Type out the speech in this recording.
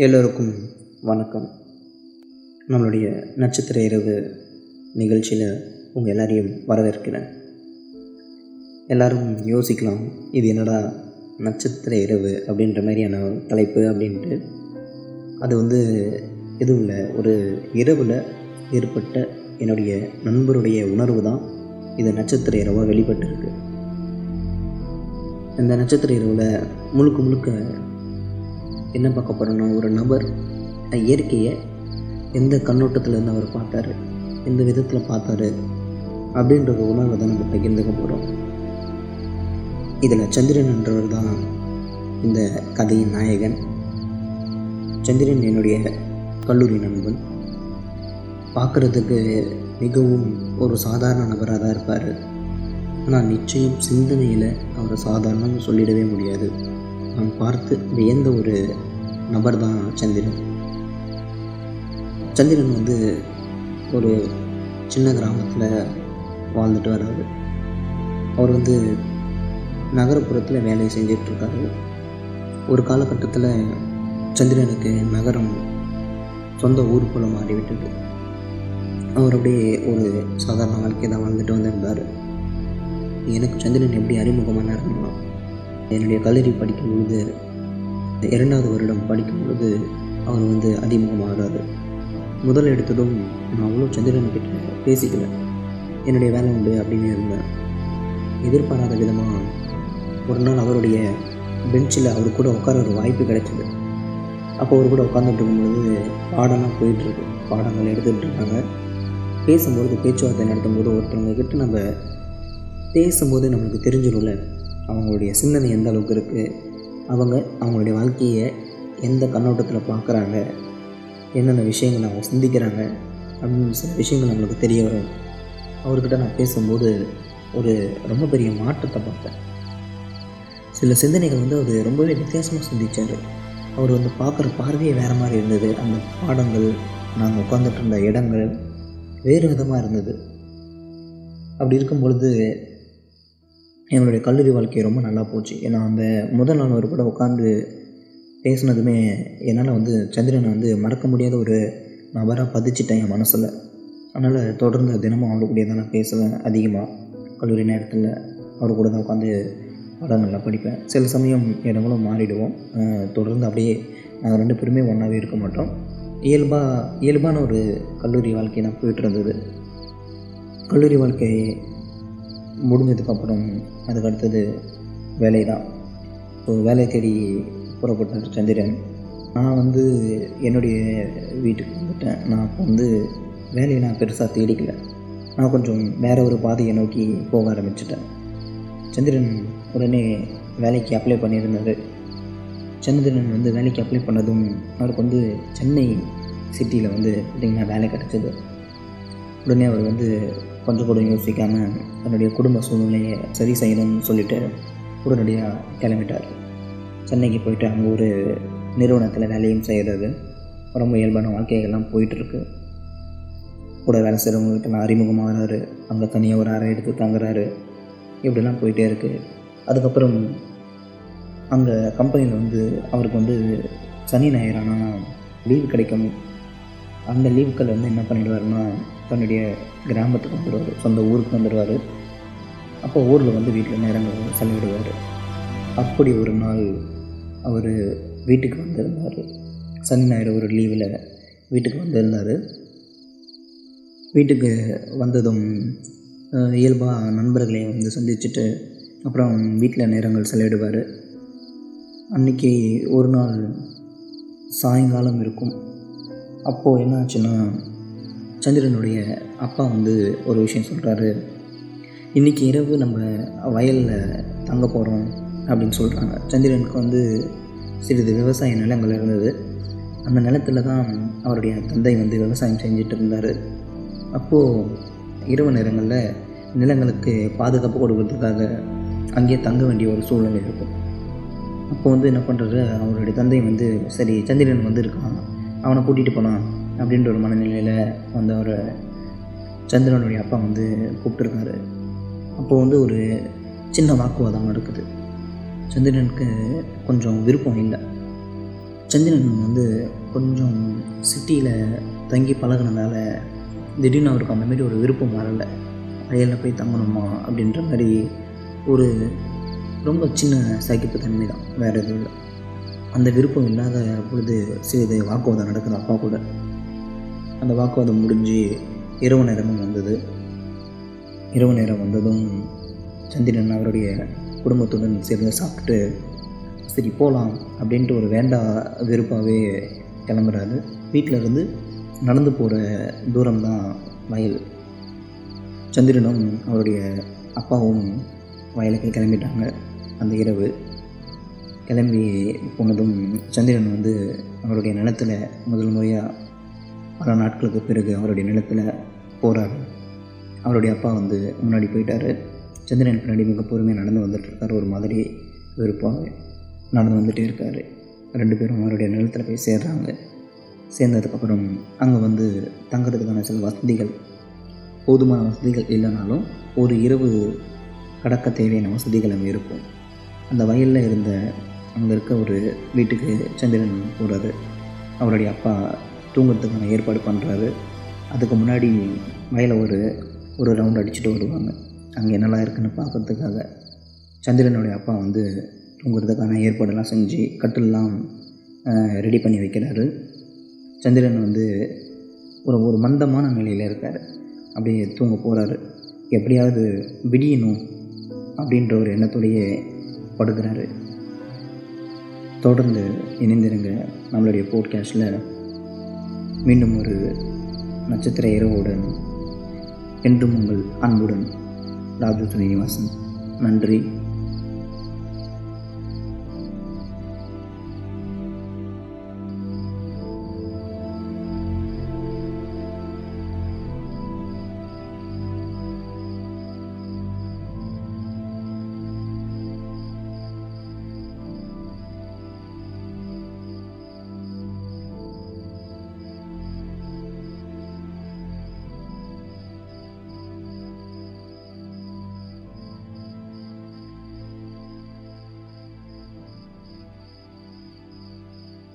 எல்லோருக்கும் வணக்கம். நம்மளுடைய நட்சத்திர இரவு நிகழ்ச்சியில் உங்கள் எல்லாரையும் வரவேற்கிறேன். எல்லோரும் யோசிக்கலாம் இது என்னடா நட்சத்திர இரவு அப்படின்ற மாதிரியான தலைப்பு அப்படின்ட்டு. அது வந்து எதுவும் இல்லை ஒரு இரவில் ஏற்பட்ட என்னுடைய நண்பருடைய உணர்வு தான் இது நட்சத்திர இரவாக வெளிப்பட்டிருக்கு. இந்த நட்சத்திர இரவில் முழுக்க முழுக்க என்ன பார்க்க போகிறோன்னா ஒரு நபர் இயற்கையை எந்த கண்ணோட்டத்திலேருந்து அவர் பார்த்தாரு எந்த விதத்தில் பார்த்தாரு அப்படின்ற ஒரு உணர்வை தான் நம்ம பகிர்ந்துக்க போகிறோம் இதில் சந்திரன் என்றவர் தான் இந்த கதையின் நாயகன். சந்திரன் என்னுடைய கல்லூரி நண்பன். பார்க்குறதுக்கு மிகவும் ஒரு சாதாரண நபராக தான் இருப்பார். ஆனால் நிச்சயம் சிந்தனையில் அவரை சாதாரணம்னு சொல்லிடவே முடியாது. நான் பார்த்து வியந்த ஒரு நபர் தான் சந்திரன். சந்திரன் வந்து ஒரு சின்ன கிராமத்தில் வாழ்ந்துட்டு வர்றாரு. அவர் வந்து நகரப்புறத்தில் வேலையை செஞ்சிட்ருக்காரு. ஒரு காலகட்டத்தில் சந்திரனுக்கு நகரம் சொந்த ஊர் போல மாறிவிட்டது. அவர் அப்படியே ஒரு சாதாரண வாழ்க்கையை தான் வாழ்ந்துட்டு வந்திருந்தார். எனக்கு சந்திரன் எப்படி அறிமுகமானார்னா என்னுடைய கல்லூரி படிக்கும் பொழுது இரண்டாவது வருடம் படிக்கும் பொழுது அவர் வந்து அறிமுகமாகிறாரு முதல் எடுத்ததும் நான் அவ்வளோ சந்திரன் கிட்ட பேசிக்கல. என்னுடைய வேலை உண்டு அப்படின்னு இருந்தேன். எதிர்பாராத விதமாக ஒரு நாள் அவருடைய பெஞ்சில் அவர் கூட உட்கார ஒரு வாய்ப்பு கிடைச்சிது. அப்போ அவர் கூட உட்காந்துட்டு இருக்கும்பொழுது பாடம்லாம் போயிட்டுருக்கு. பாடங்கள் எடுத்துகிட்டு இருக்காங்க. பேசும்பொழுது பேச்சுவார்த்தை நடத்தும்போது ஒருத்தவங்க கிட்ட நம்ம பேசும்போது நம்மளுக்கு தெரிஞ்சிடும்ல அவங்களுடைய சிந்தனை எந்த அளவுக்கு இருக்குது அவங்க அவங்களுடைய வாழ்க்கையை எந்த கண்ணோட்டத்தில் பார்க்குறாங்க? என்னென்ன விஷயங்கள் அவங்க சிந்திக்கிறாங்க? அப்படின்னு சில விஷயங்கள் நம்மளுக்கு தெரிய வரும். அவர்கிட்ட நான் பேசும்போது ஒரு ரொம்ப பெரிய மாற்றத்தை பார்த்தேன். சில சிந்தனைகள் வந்து அவர் ரொம்பவே வித்தியாசமாக சிந்திச்சார். அவர் வந்து பார்க்குற பார்வையே வேறு மாதிரி இருந்தது. அந்த பாடங்கள் நாங்கள் உட்காந்துட்டு இருந்த இடங்கள் வேறு விதமாக இருந்தது. அப்படி இருக்கும் பொழுது எங்களுடைய கல்லூரி வாழ்க்கை ரொம்ப நல்லா போச்சு. ஏன்னா அந்த முதல் நாள் அவர் கூட உட்காந்து பேசினதுமே என்னால் வந்து சந்திரனை வந்து மறக்க முடியாத ஒரு நபராக பதிச்சிட்டேன் என் மனசில். அதனால் தொடர்ந்து தினமும் அவர் கூட தான் நான் பேசுவேன் அதிகமாக கல்லூரி நேரத்தில் அவர் கூட தான் உட்காந்து பாடங்கள்லாம் படிப்பேன். சில சமயம் இடங்களும் மாறிடுவோம். தொடர்ந்து அப்படியே நாங்கள் ரெண்டு பேருமே ஒன்றாவே இருக்க மாட்டோம். இயல்பாக இயல்பான ஒரு கல்லூரி வாழ்க்கை தான் போயிட்டு இருந்தது. கல்லூரி வாழ்க்கை முடிஞ்சதுக்கப்புறம் அதுக்கு அடுத்தது வேலை தான் ஸோ வேலை தேடி புறப்பட்டார் சந்திரன். நான் வந்து என்னுடைய வீட்டுக்கு வந்துட்டேன். நான் அப்போ வந்து வேலையை நான் பெருசாக தேடிக்கல. நான் கொஞ்சம் வேறு ஒரு பாதையை நோக்கி போக ஆரம்பிச்சிட்டேன். சந்திரன் உடனே வேலைக்கு அப்ளை பண்ணியிருந்தார். சந்திரன் வந்து வேலைக்கு அப்ளை பண்ணதும் அவருக்கு வந்து சென்னை சிட்டியில் வந்து பார்த்திங்கன்னா வேலை கிடச்சிது. உடனே அவர் வந்து கொஞ்சம் கூட யோசிக்காமல் தன்னுடைய குடும்ப சூழ்நிலையை சரி செய்யணும்னு சொல்லிட்டு உடனடியாக கிளம்பிட்டார். சென்னைக்கு போயிட்டு அங்கே ஒரு நிறுவனத்தில் வேலையும் செய்கிறது ரொம்ப இயல்பான வாழ்க்கைகள்லாம் போயிட்டுருக்கு. கூட வேலை செய்கிறவங்ககிட்டலாம் அறிமுகமாகிறாரு அங்கே தனியாக ஒரு அறை எடுத்து தங்குறாரு. இப்படிலாம் போயிட்டே இருக்குது அதுக்கப்புறம் அங்கே கம்பெனியில் வந்து அவருக்கு வந்து சனி ஞாயிறானா லீவு கிடைக்கும். அந்த லீவுக்கள் வந்து என்ன பண்ணிடுவாருன்னா தன்னுடைய கிராமத்துக்கு வந்துடுவார் சொந்த ஊருக்கு வந்துடுவார். அப்போ ஊரில் வந்து வீட்டில் நேரங்கள் செலவிடுவார். அப்படி ஒரு நாள் அவர் வீட்டுக்கு வந்திருந்தார். சனி ஞாயிறு ஒரு லீவில் வீட்டுக்கு வந்திருந்தார். வீட்டுக்கு வந்ததும் இயல்பாக நண்பர்களை வந்து சந்திச்சுட்டு அப்புறம் வீட்டில் நேரங்கள் செலவிடுவார். அன்றைக்கி ஒரு நாள் சாயங்காலம் இருக்கும். அப்போது என்ன ஆச்சுன்னா சந்திரனுடைய அப்பா வந்து ஒரு விஷயம் சொல்கிறாரு இன்றைக்கி இரவு நம்ம வயலில் தங்க போகிறோம் அப்படின்னு சொல்கிறாங்க சந்திரனுக்கு வந்து சிறிது விவசாய நிலங்கள் இருந்தது. அந்த நிலத்தில் தான் அவருடைய தந்தை வந்து விவசாயம் செஞ்சுட்டு இருந்தார். அப்போது இரவு நேரங்களில் நிலங்களுக்கு பாதுகாப்பு கொடுக்கறதுக்காக அங்கேயே தங்க வேண்டிய ஒரு சூழ்நிலை இருக்கும். அப்போ வந்து என்ன பண்ணுறது அவருடைய தந்தை வந்து சரி சந்திரன் வந்து இருக்கான். அவனை கூட்டிகிட்டு போனான் அப்படின்ற ஒரு மனநிலையில் வந்து அவர் சந்திரனுடைய அப்பா வந்து கூப்பிட்டுருக்காரு. அப்போது வந்து ஒரு சின்ன வாக்குவாதம் நடக்குது. சந்திரனுக்கு கொஞ்சம் விருப்பம் இல்லை. சந்திரன் வந்து கொஞ்சம் சிட்டியில் தங்கி பழகுனதால திடீர்னு அவருக்கு அந்த மாதிரி ஒரு விருப்பம் வரலை. வயலில் போய் தங்கணுமா அப்படின்ற மாதிரி ஒரு ரொம்ப சின்ன சகிப்புத்தன்மை தான் வேறு எதுவும் இல்லை. அந்த விருப்பம் இல்லாத பொழுது சிறிது வாக்குவாதம் நடக்குது அப்பா கூட. அந்த வாக்குவாதம் முடிஞ்சு இரவு நேரமும் வந்தது. இரவு நேரம் வந்ததும் சந்திரன் அவருடைய குடும்பத்துடன் சேர்ந்து சாப்பிட்டு சரி போகலாம் அப்படின்ட்டு ஒரு வேண்டா வெறுப்பாகவே கிளம்புறாரு. வீட்டில் இருந்து நடந்து போகிற தூரம் தான் வயல். சந்திரனும் அவருடைய அப்பாவும் வயலுக்கு கிளம்பிட்டாங்க. அந்த இரவு கிளம்பி போனதும் சந்திரன் வந்து அவருடைய நிலத்தில் முதல் முறையாக பல நாட்களுக்கு பிறகு அவருடைய நிலத்தில் போகிறாரு அவருடைய அப்பா வந்து முன்னாடி போயிட்டார். சந்திரன் பின்னாடி மிக பொறுமையாக நடந்து வந்துட்டுருக்கார் ஒரு மாதிரி வெறுப்பாக நடந்து வந்துகிட்டே இருக்கார். ரெண்டு பேரும் அவருடைய நிலத்தில் போய் சேர்றாங்க. சேர்ந்ததுக்கப்புறம் அங்கே வந்து தங்குறதுக்கான சில வசதிகள் போதுமான வசதிகள் இல்லைனாலும் ஒரு இரவு கடக்க தேவையான வசதிகள் அங்கே இருக்கும். அந்த வயலில் இருந்த அங்கே இருக்க ஒரு வீட்டுக்கு சந்திரன் போகிறாரு அவருடைய அப்பா தூங்குறதுக்கான ஏற்பாடு பண்ணுறாரு அதுக்கு முன்னாடி வயலை ஒரு ஒரு ரவுண்ட் அடிச்சுட்டு வருவாங்க. அங்கே என்னெல்லாம் இருக்குன்னு பார்க்கறதுக்காக சந்திரனுடைய அப்பா வந்து தூங்குறதுக்கான ஏற்பாடெல்லாம் செஞ்சு கட்டிலெலாம் ரெடி பண்ணி வைக்கிறாரு. சந்திரன் வந்து ஒரு ஒரு மந்தமான நிலையில் இருக்கார். அப்படியே தூங்க போகிறாரு எப்படியாவது விடியணும் அப்படின்ற ஒரு எண்ணத்தோடையே படுக்கிறாரு. தொடர்ந்து இணைந்திருங்க நம்மளுடைய போட்காஸ்டில் மீண்டும் ஒரு நட்சத்திர இரவுடன் என்றும் உங்கள் அன்புடன் ராஜு ஸ்ரீனிவாசன் நன்றி.